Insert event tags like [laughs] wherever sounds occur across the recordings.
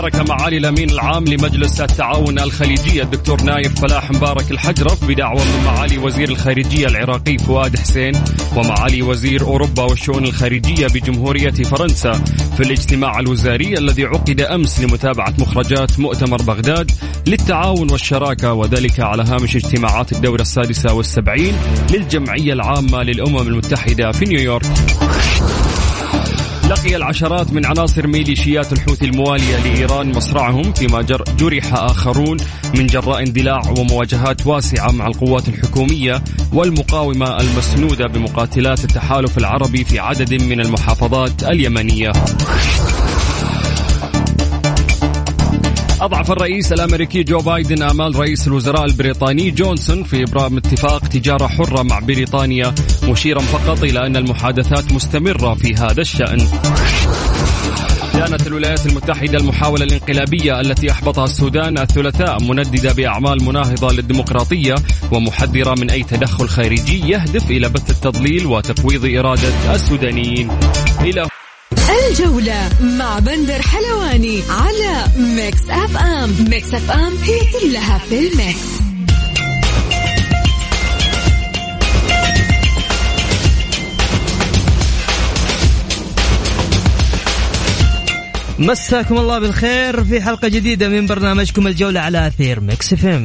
شارك معالي الأمين العام لمجلس التعاون الخليجي الدكتور نايف فلاح مبارك الحجرف بدعوة من معالي وزير الخارجية العراقي فؤاد حسين ومعالي وزير أوروبا والشؤون الخارجية بجمهورية فرنسا في الاجتماع الوزاري الذي عقد أمس لمتابعة مخرجات مؤتمر بغداد للتعاون والشراكة وذلك على هامش اجتماعات الدورة السادسة والسبعين للجمعية العامة للأمم المتحدة في نيويورك. لقي العشرات من عناصر ميليشيات الحوثي الموالية لإيران مصرعهم فيما جرح آخرون من جراء اندلاع ومواجهات واسعة مع القوات الحكومية والمقاومة المسنودة بمقاتلات التحالف العربي في عدد من المحافظات اليمنية. أضعف الرئيس الأمريكي جو بايدن آمال رئيس الوزراء البريطاني جونسون في إبرام اتفاق تجارة حرة مع بريطانيا مشيرا فقط إلى أن المحادثات مستمرة في هذا الشأن. أدانت الولايات المتحدة المحاولة الانقلابية التي أحبطها السودان الثلاثاء منددة بأعمال مناهضة للديمقراطية ومحذرة من أي تدخل خارجي يهدف إلى بث التضليل وتقويض إرادة السودانيين. إلى الجولة مع بندر حلواني على Mix FM. Mix FM هي كلها في ال mix. مساكم الله بالخير في حلقة جديدة من برنامجكم الجولة على أثير ميكس فيم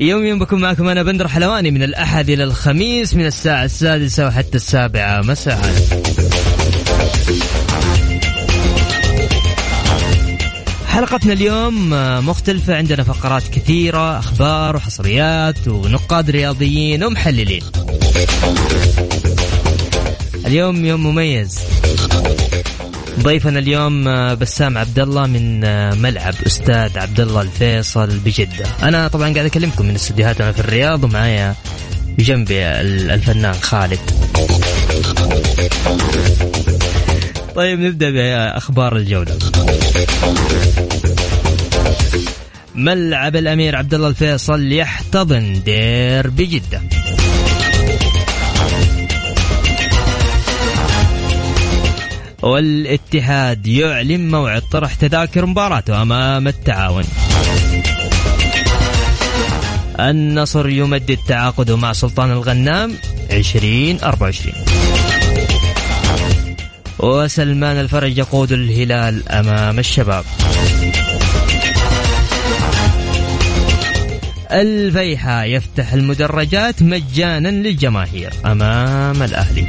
يوم بكون معكم أنا بندر حلواني من الأحد إلى الخميس من الساعة السادسة وحتى السابعة مساء. حلقتنا اليوم مختلفة عندنا فقرات كثيرة أخبار وحصريات ونقاد رياضيين ومحللين. اليوم يوم مميز. ضيفنا اليوم آه، بسام عبد الله من آه، ملعب أستاذ عبد الله الفيصل بجدة. أنا طبعا قاعد أكلمكم من استديوهات أنا في الرياض ومعايا بجنبي الفنان خالد. طيب نبدأ بأخبار الجولة. ملعب الأمير عبد الله الفيصل يحتضن دير بجده والاتحاد يعلن موعد طرح تذاكر مباراته أمام التعاون. النصر يمدد تعاقده مع سلطان الغنام 2024 وسلمان الفرج يقود الهلال أمام الشباب. الفيحة يفتح المدرجات مجانا للجماهير أمام الأهلي.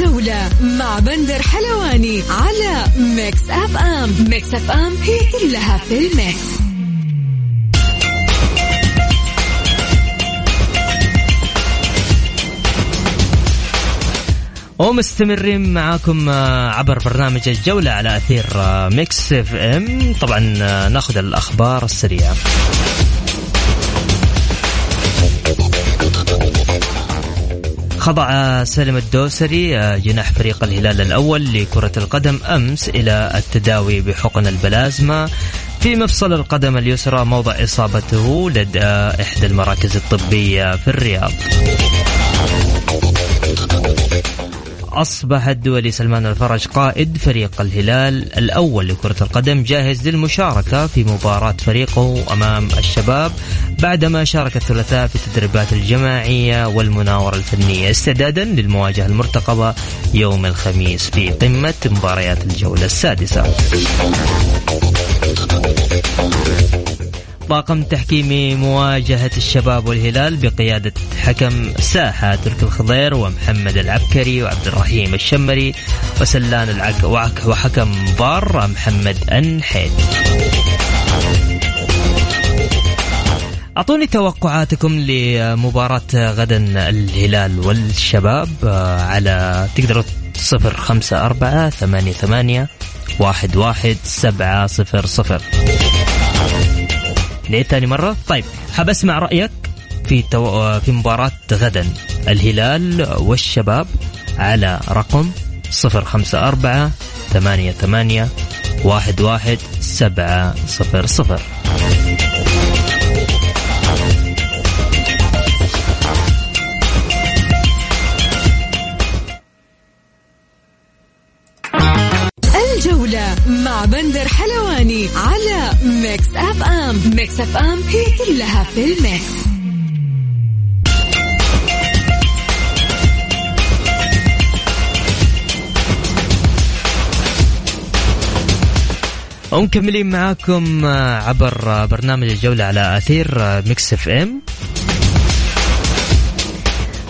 الجولة مع بندر حلواني على Mix FM. Mix FM هي كلها في ال mix. ومستمرين معاكم آه، عبر برنامج الجولة على أثير آه، Mix FM. طبعا آه، ناخذ الأخبار السريعة. خضع سالم الدوسري آه، جناح فريق الهلال الأول لكرة القدم أمس إلى التداوي بحقن البلازما. في مفصل القدم اليسرى موضع إصابته لدى إحدى المراكز الطبية في الرياض. أصبح الدولي سلمان الفرج قائد فريق الهلال الأول لكرة القدم جاهز للمشاركة في مباراة فريقه أمام الشباب بعدما شارك الثلاثاء في التدريبات الجماعية والمناورة الفنية استعدادا للمواجهة المرتقبة يوم الخميس في قمة مباريات الجولة السادسة. طاقم تحكيمي مواجهة الشباب والهلال بقيادة حكم ساحة ترك الخضير ومحمد العبكري وعبد الرحيم الشمري وسلان العق وحكم بار محمد أنحيد أعطوني توقعاتكم لمباراة غدا الهلال والشباب آه، على تقدروا صفر خمسة أربعة ثمانية ثمانية واحد واحد سبعة صفر صفر. نعيد ثاني مرة؟ طيب حاب أسمع رأيك في تو... في مباراة غدا. الهلال والشباب على رقم صفر خمسة أربعة ثمانية ثمانية واحد واحد سبعة صفر صفر. الجولة مع بندر حلواني على Mix FM Mix FM هي كلها في ال mix. ومكملين معاكم عبر برنامج الجولة على أثير Mix FM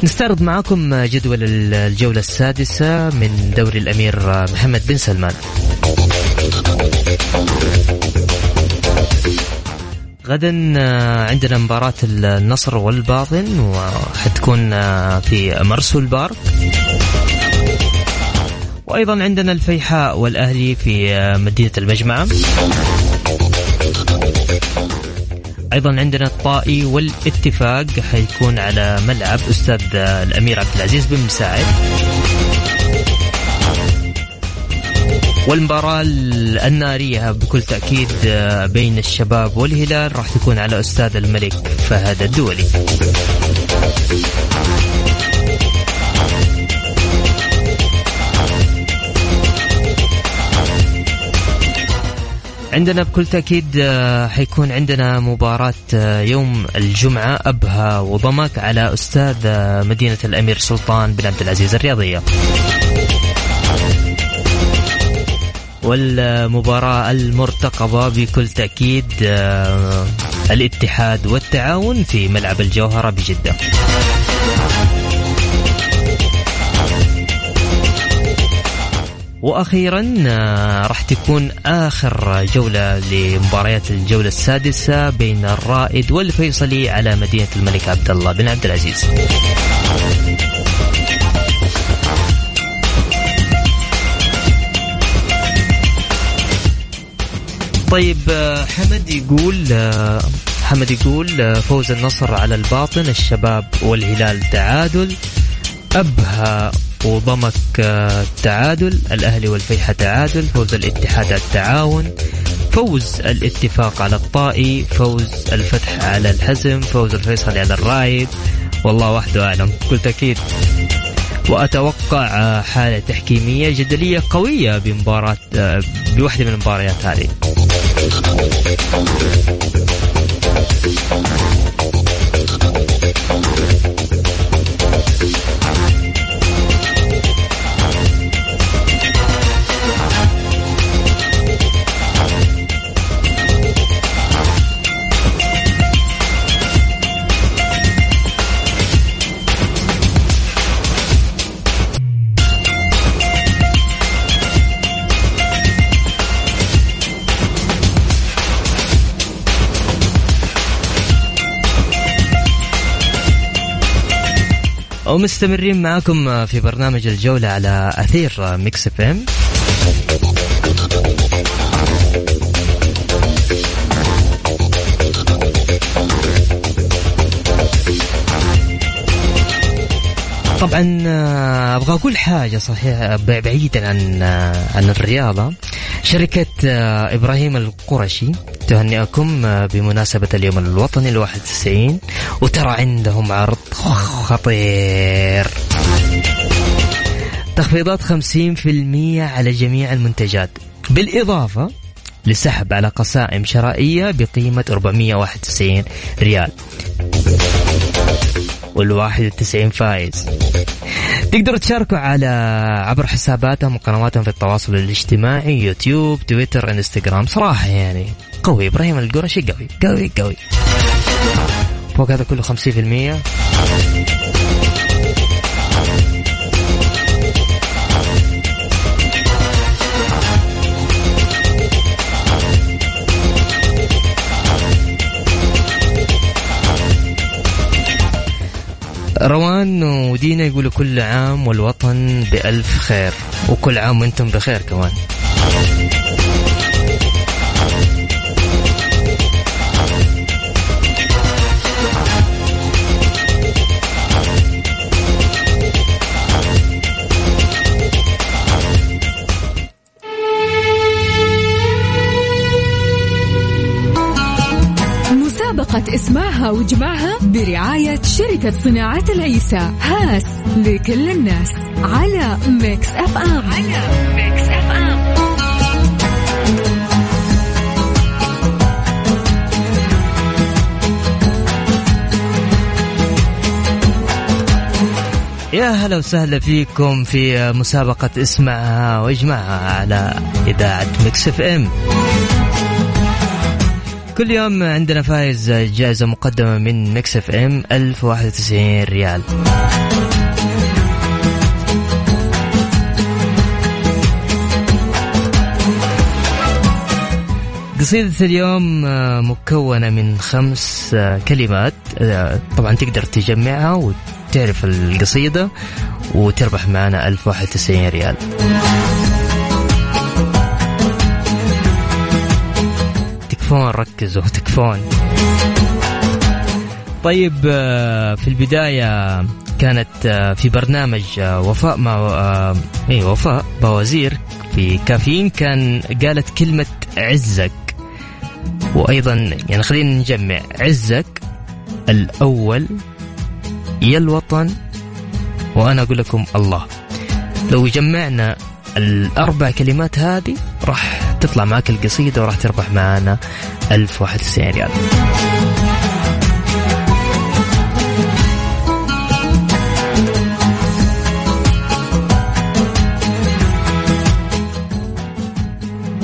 نستعرض معاكم جدول الجولة السادسة من دوري الأمير محمد بن سلمان. غدا عندنا مباراة النصر والباطن وحتكون في مرسول بارك وأيضا عندنا الفيحاء والأهلي في آه، مدينة المجمعه أيضا عندنا الطائي والاتفاق حيكون على ملعب أستاذ الأمير عبد العزيز بن مساعد. والمباراة النارية بكل تأكيد آه، بين الشباب والهلال راح تكون على أستاذ الملك فهد الدولي. عندنا بكل تأكيد آه، حيكون عندنا مباراة آه، يوم الجمعة أبها وضمك على أستاذ آه، مدينة الأمير سلطان بن عبد العزيز الرياضية. والمباراة المرتقبة بكل تأكيد الاتحاد والتعاون في ملعب الجوهرة بجدة. وأخيرا آه، راح تكون آخر جولة لمباريات الجولة السادسة بين الرائد والفيصلي على مدينة الملك عبد الله بن عبد العزيز. طيب آه، حمد يقول آه، حمد يقول فوز النصر على الباطن الشباب والهلال تعادل أبها وضمك التعادل الأهلي والفيحة تعادل فوز الاتحاد التعاون فوز الاتفاق على الطائي فوز الفتح على الحزم فوز الفيصلي على الرايد والله وحده أعلم بكل تأكيد وأتوقع حالة تحكيمية جدلية قوية بمباراة بواحدة من المباريات هذه. ومستمرين معكم في برنامج الجولة على أثير Mix FM. طبعا آه، أبغى أقول حاجة صحيح بعيدا عن آه، عن الرياضة. شركة آه، إبراهيم القرشي تهنئكم بمناسبة اليوم الوطني ال 91 وترى عندهم عرض خطير. تخفيضات 50% على جميع المنتجات بالإضافة لسحب على قسائم شرائية بقيمة 491 ريال. وال91 فايز. تقدروا تشاركوا على عبر حساباتهم وقنواتهم في التواصل الاجتماعي يوتيوب تويتر انستغرام. صراحة يعني قوي. إبراهيم القرشي قوي قوي قوي. فوق هذا كله 50% سلطان ودينا يقولوا كل عام والوطن بألف خير. وكل عام وأنتم بخير كمان. مسابقة اسماء واجمعها برعاية شركة صناعة العيسى. هاس لكل الناس. على Mix FM على Mix FM يا هلا وسهلا فيكم في مسابقة اسمعها واجمعها على إذاعة Mix FM كل يوم عندنا فايز جائزة مقدمة من Mix FM 1091 ريال. قصيدة اليوم آه، مكونة من خمس آه، كلمات آه، طبعا تقدر تجمعها وتعرف القصيدة وتربح معنا 1091 ريال. تكفون ركزوا تكفون طيب في البداية كانت في برنامج وفاء مع اي وفاء بوازير في كافيين كان قالت كلمة عزك. وأيضا يعني خلينا نجمع عزك الأول يا الوطن وأنا أقول لكم الله. لو جمعنا الأربع كلمات هذه راح تطلع معك القصيدة وراح تربح معنا 1091 ريال.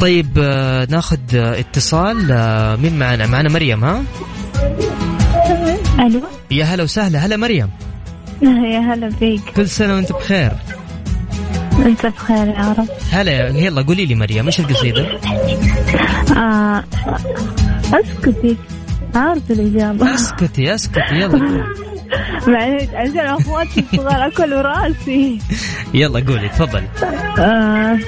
طيب آه، ناخذ اتصال آه، مين معنا؟ معنا مريم ها؟ ألو؟ يا هلا وسهلا هلا مريم. يا هلا فيك كل سنة وأنت بخير. انت بخير يا رب. هلا يلا قولي لي مريم إيش القصيدة؟ آه أسكتي عارف الإجابة. أسكتي أسكتي يلا. [laughs] معلش عشان أخواتي الصغار أكلوا راسي يلا قولي تفضلي. آه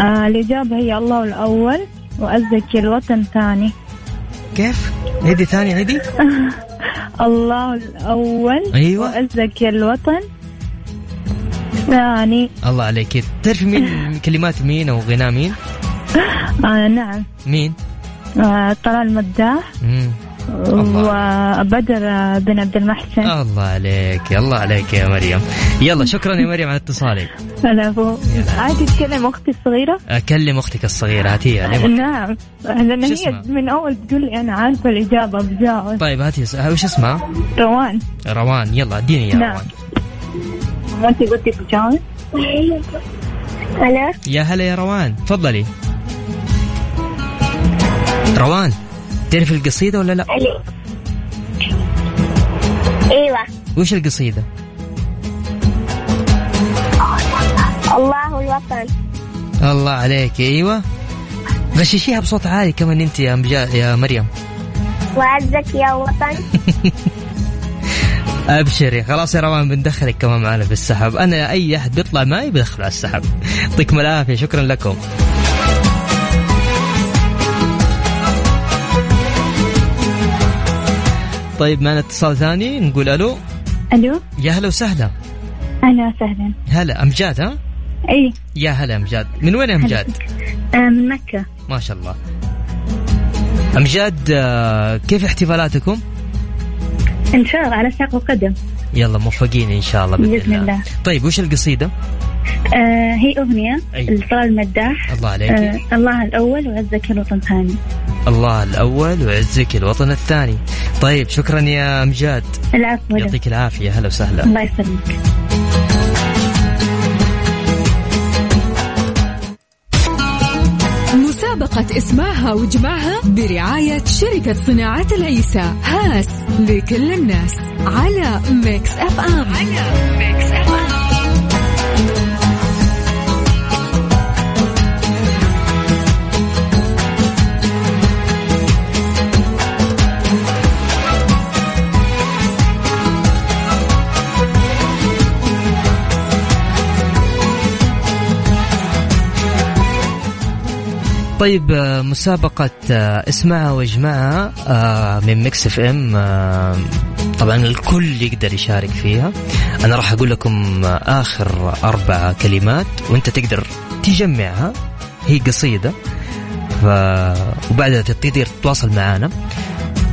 آه الإجابة هي الله الأول وأزكي الوطن ثاني. كيف؟ عيدي ثاني عيدي [laughs] الله الأول أيوة. وأزكي الوطن ثاني الله عليك. تعرفي مين كلمات مين أو غناء مين؟ آه نعم. مين؟ آه طلال مداح. وبدر بن عبد المحسن. الله عليك الله عليك يا مريم. يلا شكرا يا مريم على اتصالك. العفو عادي تكلم أختي الصغيرة؟ أكلم أختك الصغيرة هاتيها نعم. لأن هي من أول تقول لي أنا عارفة الإجابة بجاوب طيب هاتي وش اسمها؟ روان. روان يلا اديني يا نعم. روان. ما انت قلتي بجاوب هلا يا هلا يا روان تفضلي. روان تعرف القصيدة ولا لا؟ إيوه. وش القصيدة؟ الله الوطن. الله عليك إيوه. غششيها بصوت عالي كمان أنت يا. يا مريم. وعزك يا وطن. [laughs] ابشري خلاص يا روان بندخلك كمان معنا في السحب. أنا أي أحد بيطلع معي بدخله على السحب. يعطيكم العافية. شكرا لكم. طيب معنا اتصال ثاني. نقول ألو. ألو. يا هلا وسهلا. أهلا وسهلا. هلا أمجاد ها؟ إي. يا هلا أمجاد. من وين أمجاد؟ آه من مكة. ما شاء الله. أمجاد آه كيف احتفالاتكم؟ إن شاء الله على ساق وقدم يلا موفقين إن شاء الله بإذن, بإذن الله. الله. طيب وش القصيدة؟ آه هي أغنية لطلال المداح. الله عليك. آه الله الأول وعزك الوطن ثاني. الله الأول وعزك الوطن الثاني. طيب شكرا يا أمجاد. العفو. يعطيك العافية. هلا وسهلا. الله يسلمك. مسابقة اسمعها وجمعها برعاية شركة صناعة العيسى هاس لكل الناس. على Mix FM. على Mix FM. طيب آه، مسابقة آه، اسمعها وإجمعها آه، من Mix FM طبعا الكل يقدر يشارك فيها. أنا راح أقول لكم آخر أربع كلمات وأنت تقدر تجمعها. هي قصيدة. وبعدها تقدر تتواصل معنا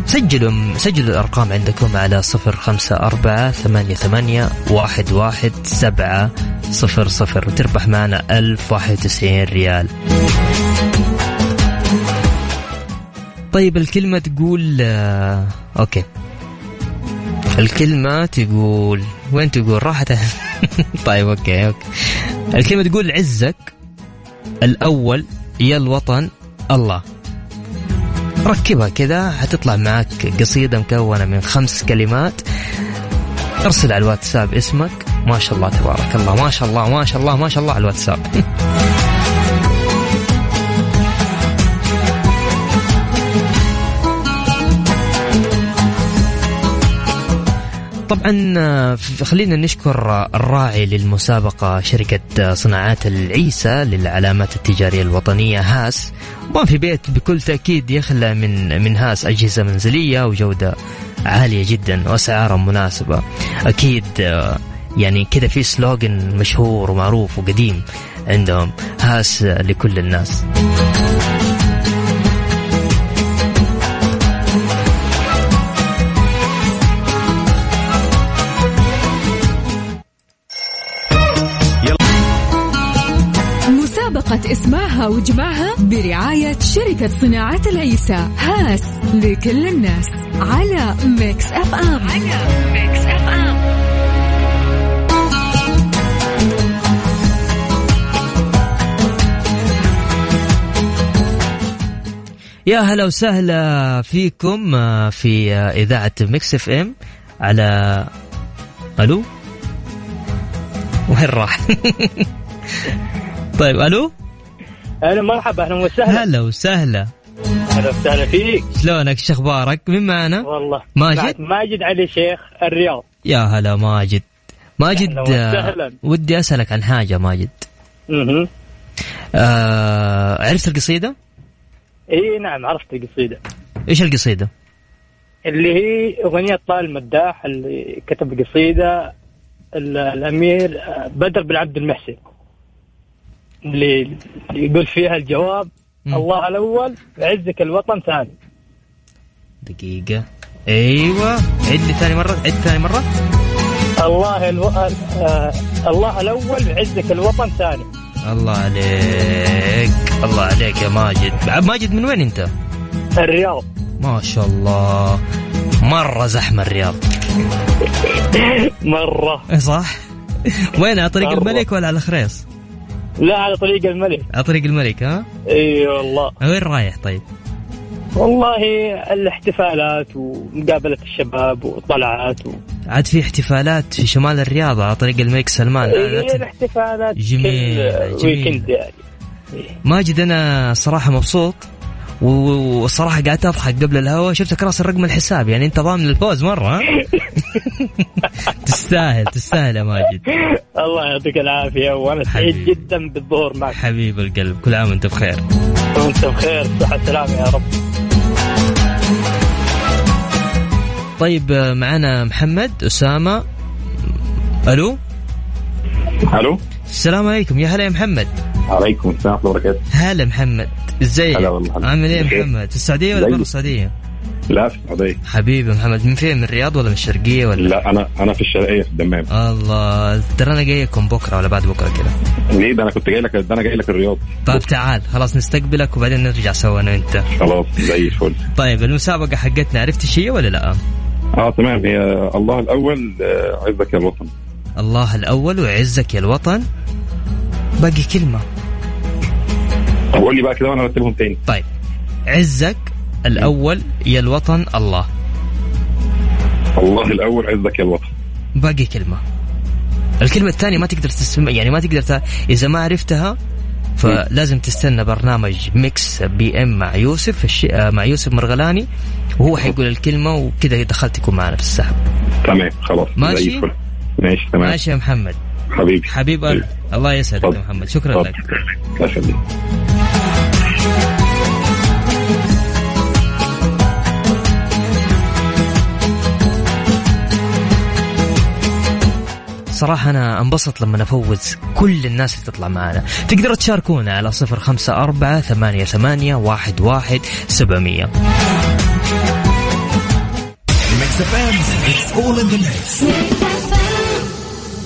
سجلوا سجلوا الأرقام عندكم على صفر خمسة أربعة ثمانية ثمانية واحد واحد سبعة صفر صفر وتربح معنا ألف واحد وتسعين ريال. طيب الكلمة تقول آه، أوكي. الكلمة تقول وين تقول؟ راحت. [laughs] طيب أوكي أوكي. الكلمة تقول عزك الأول يا الوطن الله. ركبها كذا حتطلع معك قصيدة مكونة من خمس كلمات. ارسل على الواتساب اسمك. ما شاء الله تبارك الله. ما شاء الله ما شاء الله ما شاء الله على الواتساب. [laughs] طبعا آه، خلينا نشكر الراعي للمسابقة شركة صناعات العيسى للعلامات التجارية الوطنية هاس. ما في بيت بكل تأكيد يخلى من من هاس. أجهزة منزلية وجودة عالية جدا وأسعار مناسبة. أكيد آه، يعني كذا في سلوغن مشهور ومعروف وقديم عندهم هاس لكل الناس. اسمعها واجمعها برعاية شركة صناعة العيسى. هاس لكل الناس. على Mix FM على Mix FM يا هلا وسهلا فيكم آه، في آه، إذاعة Mix FM على ألو؟ وين راح؟ [laughs] طيب ألو؟ أهلا مرحبا أهلا وسهلا. هلا وسهلا. أهلا وسهلا فيك. شلونك شو أخبارك؟ مين معنا؟ والله. ماجد؟ ماجد علي شيخ الرياض. يا هلا ماجد. ماجد أهلا وسهلا. آه، ودي أسألك عن حاجة ماجد. أها آه عرفت القصيدة؟ إي نعم عرفت القصيدة. إيش القصيدة؟ اللي هي أغنية طال المداح اللي كتب القصيده ال- الأمير بدر بن عبد المحسن. اللي يقول فيها الجواب مم. الله الأول عزك الوطن ثاني. دقيقة. أيوه. عد ثاني مرة عد ثاني مرة. الله ألو... آه... الله الأول عزك الوطن ثاني. الله عليك الله عليك يا ماجد. ماجد من وين أنت؟ الرياض. ما شاء الله. مرة زحمة الرياض. مرة. صح؟ وين على طريق مرة. الملك ولا على خريص لا على طريق الملك. على طريق الملك ها؟ إي والله. وين رايح طيب؟ والله الاحتفالات ومقابلة الشباب وطلعات و... عاد في احتفالات في شمال الرياض على طريق الملك سلمان. إيه ت- الاحتفالات جميل، جميل. ويكند يعني. ماجد أنا صراحة مبسوط. والصراحه قعدت أضحك قبل الهوا شفتك راسل رقم الحساب يعني أنت ضامن الفوز مرة ها؟ [laughs] تستاهل تستاهل يا ماجد. الله يعطيك العافية وأنا سعيد. جدا بالظهور معك. حبيب القلب كل عام وأنت بخير. وأنت بخير صحة سلامة يا رب. طيب معنا محمد أسامة. ألو؟ ألو؟ السلام عليكم. يا هلا يا محمد. عليكم السلام ورحمة الله وبركاته. هلا محمد. ازيك؟ هلا والله،. عامل إيه يا. محمد؟ في السعودية ولا. برا السعودية؟ لا في السعودية. حبيبي محمد من فين؟ من الرياض ولا من الشرقية ولا؟ لا أنا أنا في الشرقية في الدمام. الله ترى أنا جايكم بكرة ولا بعد بكرة كذا ليه؟ ده أنا كنت جاي لك ده أنا جاي لك الرياض. طيب تعال خلاص نستقبلك وبعدين نرجع سوا أنا وأنت. خلاص زي الفل. طيب المسابقة حقتنا عرفت إيش هي ولا لا؟ آه تمام. هي الله الأول آه، عزك يا الوطن. الله الأول وعزك يا الوطن. باقي كلمة. طب قول لي بقى كده وأنا ارتبهم تاني. طيب. عزك الأول يا الوطن الله. الله الأول عزك يا الوطن. باقي كلمة. الكلمة الثانية ما تقدر تسمع يعني ما تقدر ت... إذا ما عرفتها فلازم تستنى برنامج Mix PM مع يوسف الش... مع يوسف مرغلاني وهو حيقول الكلمة وكذا دخلت تكون معنا في السحب. تمام خلاص ماشي؟ ماشي تمام. ماشي يا محمد. حبيبي. حبيب قلبي. الله يسعدك يا محمد. شكرا لك. الله يخليك صراحة أنا انبسط لما أفوز كل الناس اللي تطلع معنا تقدروا تشاركونا على صفر خمسة أربعة ثمانية ثمانية واحد واحد سبعمية.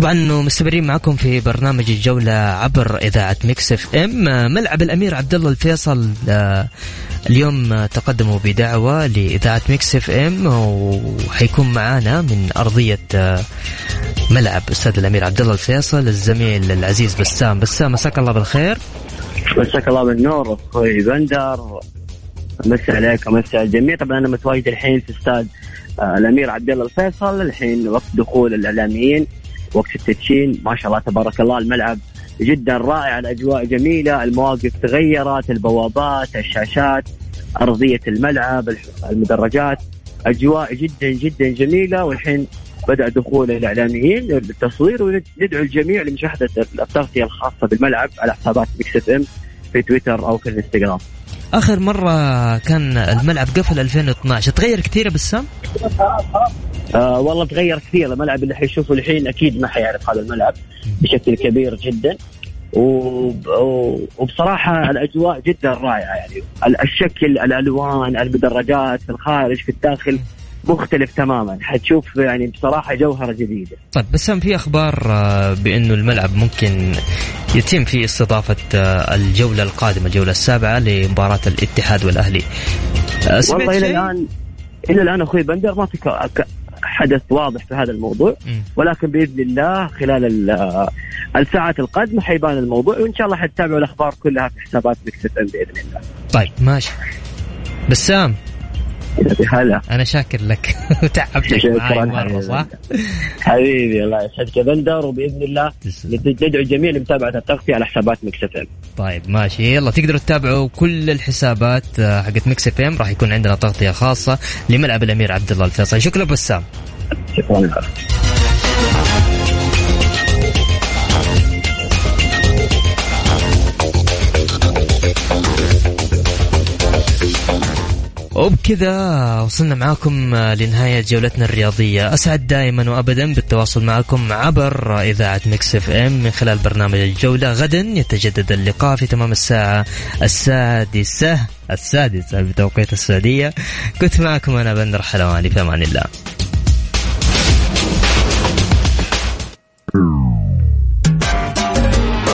طبعا مستمرين معكم في برنامج الجولة عبر إذاعة Mix FM. ملعب الأمير عبد الله الفيصل آه، اليوم تقدموا بدعوة لإذاعة Mix FM وحيكون معانا من أرضية آه، ملعب أستاذ الأمير عبد الله الفيصل الزميل العزيز بسام. بسام مساك الله بالخير. مساك الله بالنور أخوي بندر. مسا عليك ومسا على الجميع. طبعا أنا متواجد الحين في استاد آه، الأمير عبد الله الفيصل. الحين وقت دخول الإعلاميين. وقت التدشين. ما شاء الله تبارك الله الملعب جدا رائع الأجواء جميلة المواقف تغيرت البوابات الشاشات أرضية الملعب المدرجات. أجواء جدا جدا جميلة. والحين بدأ دخول الإعلاميين للتصوير وندعو الجميع لمشاهدة التغطيه الخاصة بالملعب على حسابات Mix FM في تويتر أو في الإنستغرام. آخر مرة كان الملعب قفل 2012 تغير كثير يا بسام؟ آه والله تغير كثير الملعب اللي حيشوفه الحين أكيد ما حيعرف هذا الملعب بشكل كبير جدا. وبصراحة الأجواء جدا رائعة يعني. الشكل الألوان المدرجات في الخارج في الداخل مختلف تماما. حتشوف يعني بصراحة جوهرة جديدة. طيب بسام في أخبار آه، بأنه الملعب ممكن يتم في استضافة آه، الجولة القادمة الجولة السابعة لمباراة الاتحاد والأهلي آه، والله إلى الآن إلى الآن أخوي بندر ما في حدث واضح في هذا الموضوع ولكن بإذن الله خلال الساعات القادمة حيبان الموضوع وإن شاء الله حتتابعوا الأخبار كلها في حسابات مكس بإذن الله. طيب ماشي. بسام هلا أنا شاكر لك. [laughs] وتعبتك معي مرة صح؟ حبيبي الله يسعدك. يا بندر وبإذن الله ندعو الجميع لمتابعة التغطيه على حسابات Mix FM. طيب ماشي. يلا تقدروا تتابعوا كل الحسابات آه، حقت Mix FM. راح يكون عندنا تغطية خاصة لملعب الأمير عبد الله الفيصل شكرا بسام شكرا وبكذا وصلنا معاكم لنهاية جولتنا الرياضية. أسعد دائما وأبدا بالتواصل معكم عبر إذاعة Mix FM. من خلال برنامج الجولة غدا يتجدد اللقاء في تمام الساعة السادسة السادسة بتوقيت السعودية. كنت معكم أنا بندر حلواني في أمان الله.